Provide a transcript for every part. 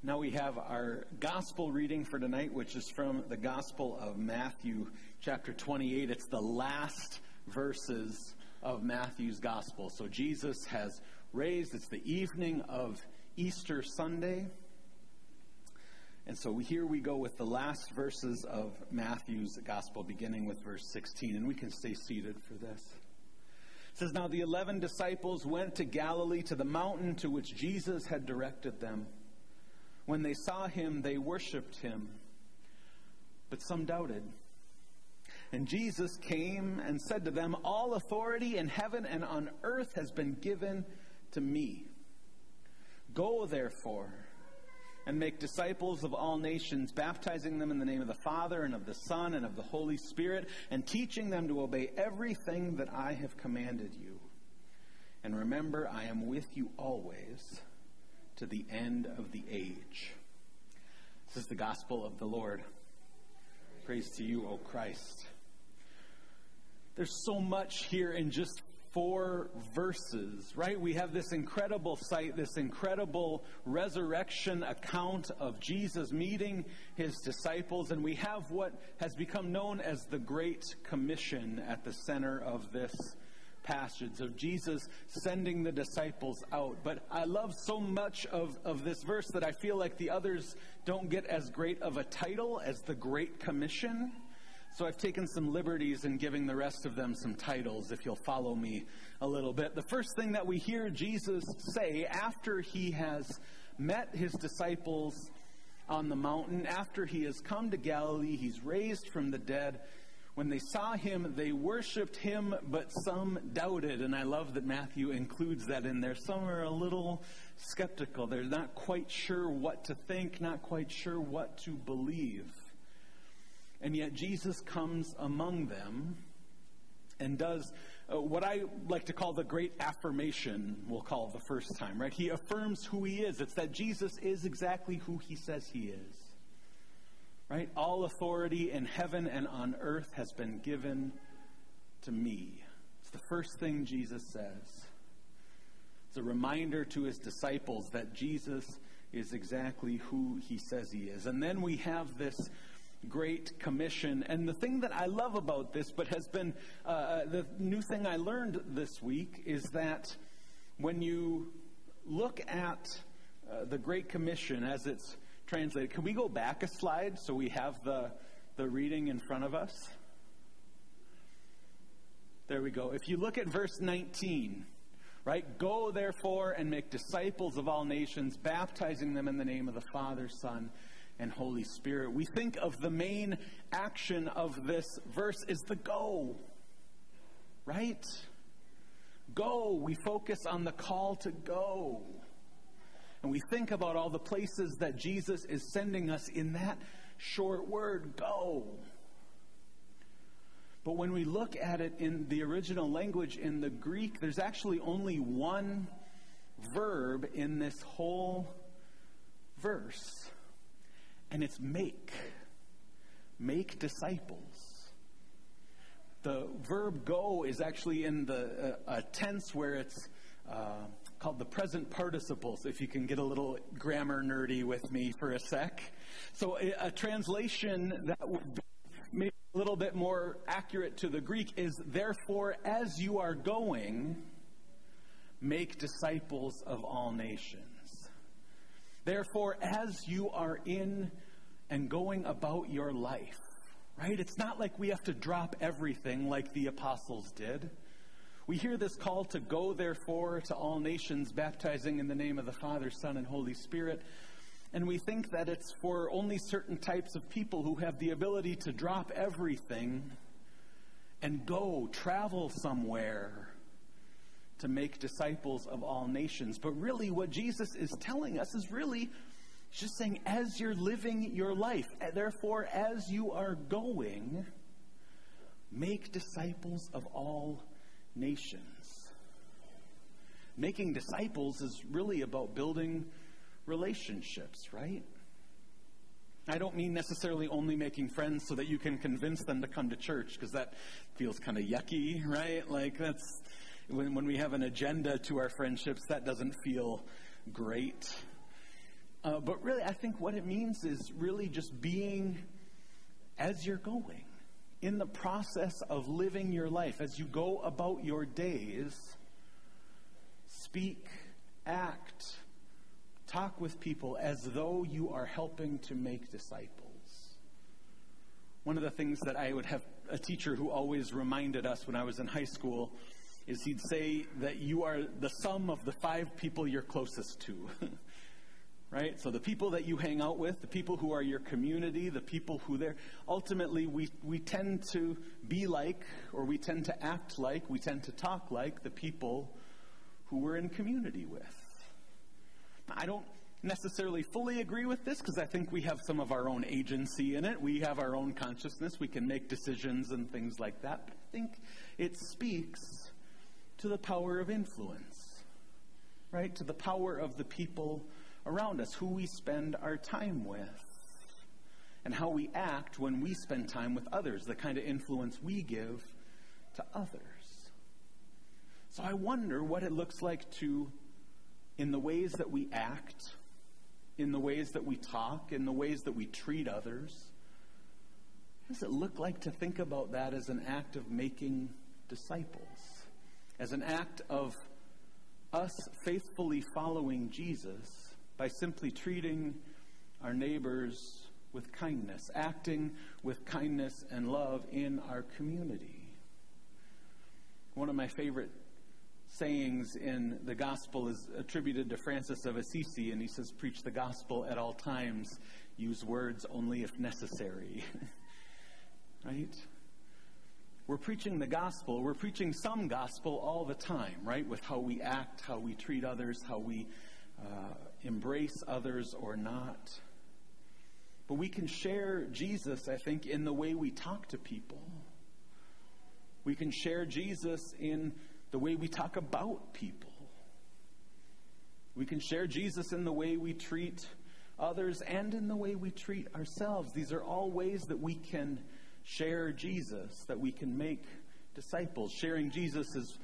Now we have our gospel reading for tonight, which is from the Gospel of Matthew, chapter 28. It's the last verses of Matthew's gospel. So Jesus has raised, it's the evening of Easter Sunday. And so here we go with the last verses of Matthew's gospel, beginning with verse 16. And we can stay seated for this. It says, Now the eleven disciples went to Galilee to the mountain to which Jesus had directed them. When they saw him, they worshiped him, but some doubted. And Jesus came and said to them, All authority in heaven and on earth has been given to me. Go, therefore, and make disciples of all nations, baptizing them in the name of the Father and of the Son and of the Holy Spirit, and teaching them to obey everything that I have commanded you. And remember, I am with you always to the end of the age. This is the gospel of the Lord. Praise to you, O Christ. There's so much here in just four verses, right? We have this incredible sight, this incredible resurrection account of Jesus meeting his disciples, and we have what has become known as the Great Commission at the center of this passage of Jesus sending the disciples out. But I love so much of, of this verse that I feel like the others don't get as great of a title as the Great Commission. So I've taken some liberties in giving the rest of them some titles, if you'll follow me a little bit. The first thing that we hear Jesus say after he has met his disciples on the mountain, after he has come to Galilee, he's raised from the dead, when they saw him, they worshiped him, but some doubted. And I love that Matthew includes that in there. Some are a little skeptical. They're not quite sure what to think, not quite sure what to believe. And yet Jesus comes among them and does uh, what I like to call the great affirmation, we'll call the first time, right? He affirms who he is. It's that Jesus is exactly who he says he is. Right? All authority in heaven and on earth has been given to me. It's the first thing Jesus says. It's a reminder to his disciples that Jesus is exactly who he says he is. And then we have this great commission. And the thing that I love about this, but has been uh, uh the new thing I learned this week, is that when you look at uh, the Great Commission as it's translated. Can we go back a slide so we have the, the reading in front of us? There we go. If you look at verse 19, right? Go therefore and make disciples of all nations, baptizing them in the name of the Father, Son, and Holy Spirit. We think of the main action of this verse is the go, right? Go. We focus on the call to go and we think about all the places that Jesus is sending us in that short word, go. But when we look at it in the original language, in the Greek, there's actually only one verb in this whole verse, and it's make. Make disciples. The verb go is actually in the uh, a tense where it's uh, called the present participles, if you can get a little grammar nerdy with me for a sec. So, a, a translation that would be maybe a little bit more accurate to the Greek is therefore, as you are going, make disciples of all nations. Therefore, as you are in and going about your life, right? It's not like we have to drop everything like the apostles did. We hear this call to go, therefore, to all nations, baptizing in the name of the Father, Son, and Holy Spirit. And we think that it's for only certain types of people who have the ability to drop everything and go, travel somewhere to make disciples of all nations. But really, what Jesus is telling us is really just saying, as you're living your life, eh, therefore, as you are going, make disciples of all nations. Making disciples is really about building relationships, right? I don't mean necessarily only making friends so that you can convince them to come to church, because that feels kind of yucky, right? Like, that's when, when we have an agenda to our friendships, that doesn't feel great. Uh, but really, I think what it means is really just being as you're going. In the process of living your life, as you go about your days, speak, act, talk with people as though you are helping to make disciples. One of the things that I would have a teacher who always reminded us when I was in high school is he'd say that you are the sum of the five people you're closest to. right? So the people that you hang out with, the people who are your community, the people who they're ultimately we, we tend to be like, or we tend to act like, we tend to talk like the people who we're in community with. I don't necessarily fully agree with this because I think we have some of our own agency in it. We have our own consciousness. We can make decisions and things like that. But I think it speaks to the power of influence, right? To the power of the people around us, who we spend our time with, and how we act when we spend time with others, the kind of influence we give to others. So I wonder what it looks like to, in the ways that we act, in the ways that we talk, in the ways that we treat others, what does it look like to think about that as an act of making disciples? As an act of us faithfully following Jesus by simply treating our neighbors with kindness, acting with kindness and love in our community. One of my favorite sayings in the gospel is attributed to Francis of Assisi, and he says, Preach the gospel at all times, use words only if necessary. right? We're preaching the gospel. We're preaching some gospel all the time, right? With how we act, how we treat others, how we uh, embrace others or not. But we can share Jesus, I think, in the way we talk to people. We can share Jesus in the way we talk about people. We can share Jesus in the way we treat others and in the way we treat ourselves. These are all ways that we can share Jesus, that we can make disciples. Sharing Jesus is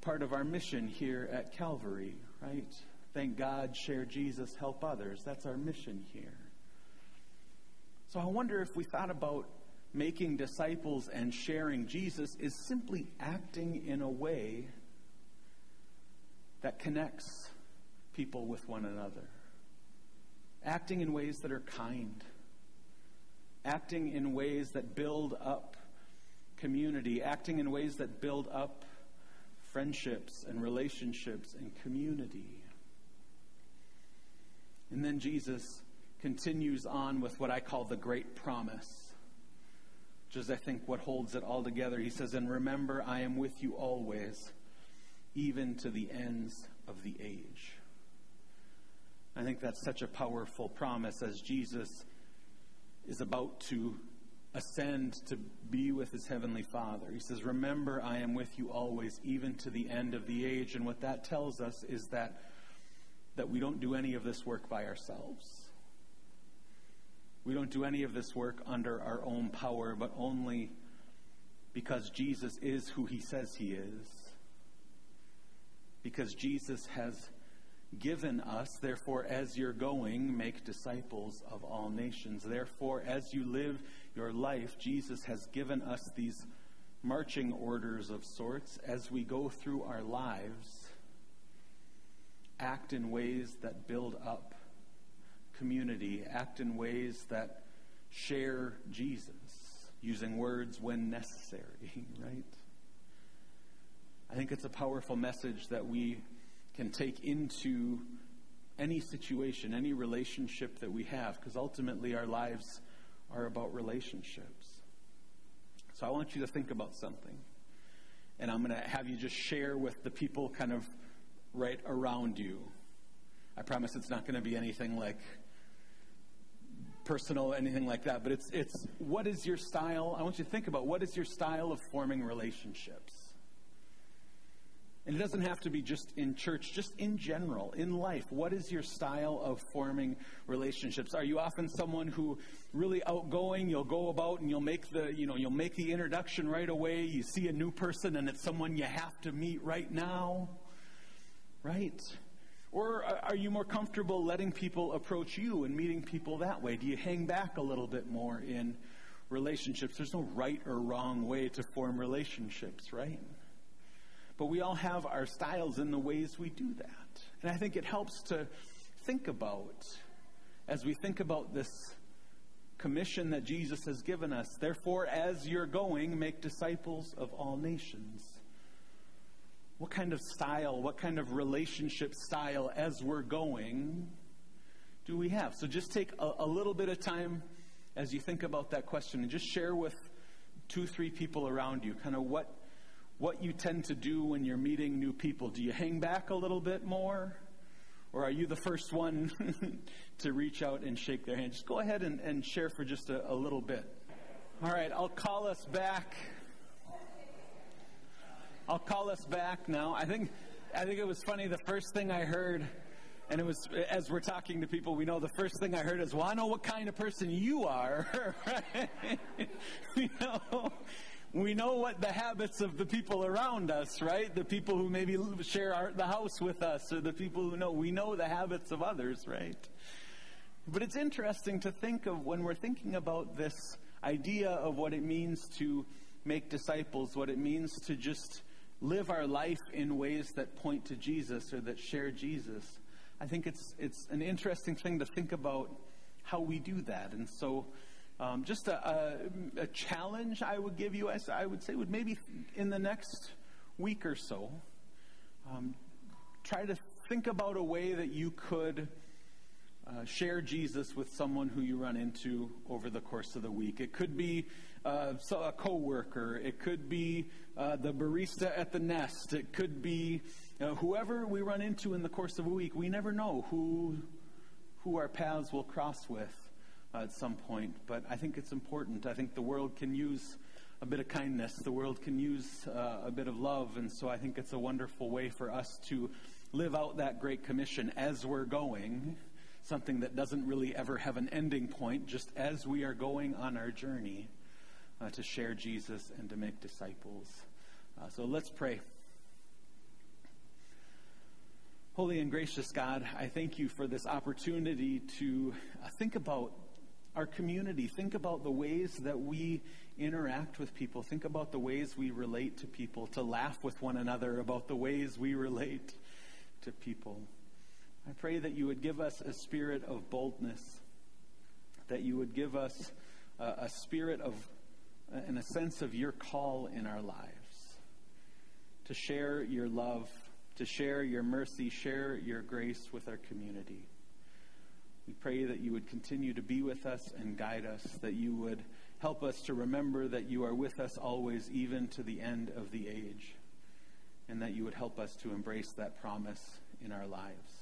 part of our mission here at Calvary, right? Thank God, share Jesus, help others. That's our mission here. So I wonder if we thought about making disciples and sharing Jesus is simply acting in a way that connects people with one another. Acting in ways that are kind. Acting in ways that build up community. Acting in ways that build up friendships and relationships and community. And then Jesus continues on with what I call the great promise, which is, I think, what holds it all together. He says, And remember, I am with you always, even to the ends of the age. I think that's such a powerful promise as Jesus is about to ascend to be with his heavenly Father. He says, Remember, I am with you always, even to the end of the age. And what that tells us is that that we don't do any of this work by ourselves. We don't do any of this work under our own power, but only because Jesus is who he says he is. Because Jesus has given us, therefore, as you're going, make disciples of all nations. Therefore, as you live your life, Jesus has given us these marching orders of sorts as we go through our lives act in ways that build up community, act in ways that share Jesus, using words when necessary, right? I think it's a powerful message that we can take into any situation, any relationship that we have, because ultimately our lives are about relationships. So I want you to think about something. And I'm going to have you just share with the people kind of right around you. I promise it's not going to be anything like personal, anything like that, but it's, it's what is your style? I want you to think about what is your style of forming relationships? And it doesn't have to be just in church, just in general, in life. What is your style of forming relationships? Are you often someone who really outgoing, you'll go about and you'll make the, you know, you'll make the introduction right away. You see a new person and it's someone you have to meet right now right? Or are you more comfortable letting people approach you and meeting people that way? Do you hang back a little bit more in relationships? There's no right or wrong way to form relationships, right? But we all have our styles and the ways we do that. And I think it helps to think about, as we think about this commission that Jesus has given us, therefore, as you're going, make disciples of all nations. What kind of style, what kind of relationship style as we're going do we have? So just take a, a little bit of time as you think about that question and just share with two, three people around you kind of what what you tend to do when you're meeting new people. Do you hang back a little bit more? Or are you the first one to reach out and shake their hand? Just go ahead and, and share for just a, a little bit. All right, I'll call us back. I'll call us back now. I think I think it was funny. The first thing I heard, and it was as we're talking to people we know, the first thing I heard is, "Well, I know what kind of person you are." you know, we know what the habits of the people around us, right? The people who maybe share our, the house with us, or the people who know. We know the habits of others, right? But it's interesting to think of when we're thinking about this idea of what it means to make disciples, what it means to just live our life in ways that point to Jesus or that share Jesus. I think it's it's an interesting thing to think about how we do that. And so um, just a, a, a, challenge I would give you, as I would say, would maybe in the next week or so, um, try to think about a way that you could uh, share Jesus with someone who you run into over the course of the week. It could be uh, so a coworker. It could be uh, the barista at the Nest. It could be uh, whoever we run into in the course of a week. We never know who who our paths will cross with uh, at some point. But I think it's important. I think the world can use a bit of kindness. The world can use a bit of love. And so I think it's a wonderful way for us to live out that Great Commission as we're going, something that doesn't really ever have an ending point, just as we are going on our journey uh, to share Jesus and to make disciples. Uh, so let's pray. Holy and gracious God, I thank you for this opportunity to uh, think about our community. Think about the ways that we interact with people. Think about the ways we relate to people, to laugh with one another about the ways we relate to people. I pray that you would give us a spirit of boldness, that you would give us a, a spirit of and a sense of your call in our lives to share your love, to share your mercy, share your grace with our community. We pray that you would continue to be with us and guide us, that you would help us to remember that you are with us always, even to the end of the age, and that you would help us to embrace that promise in our lives.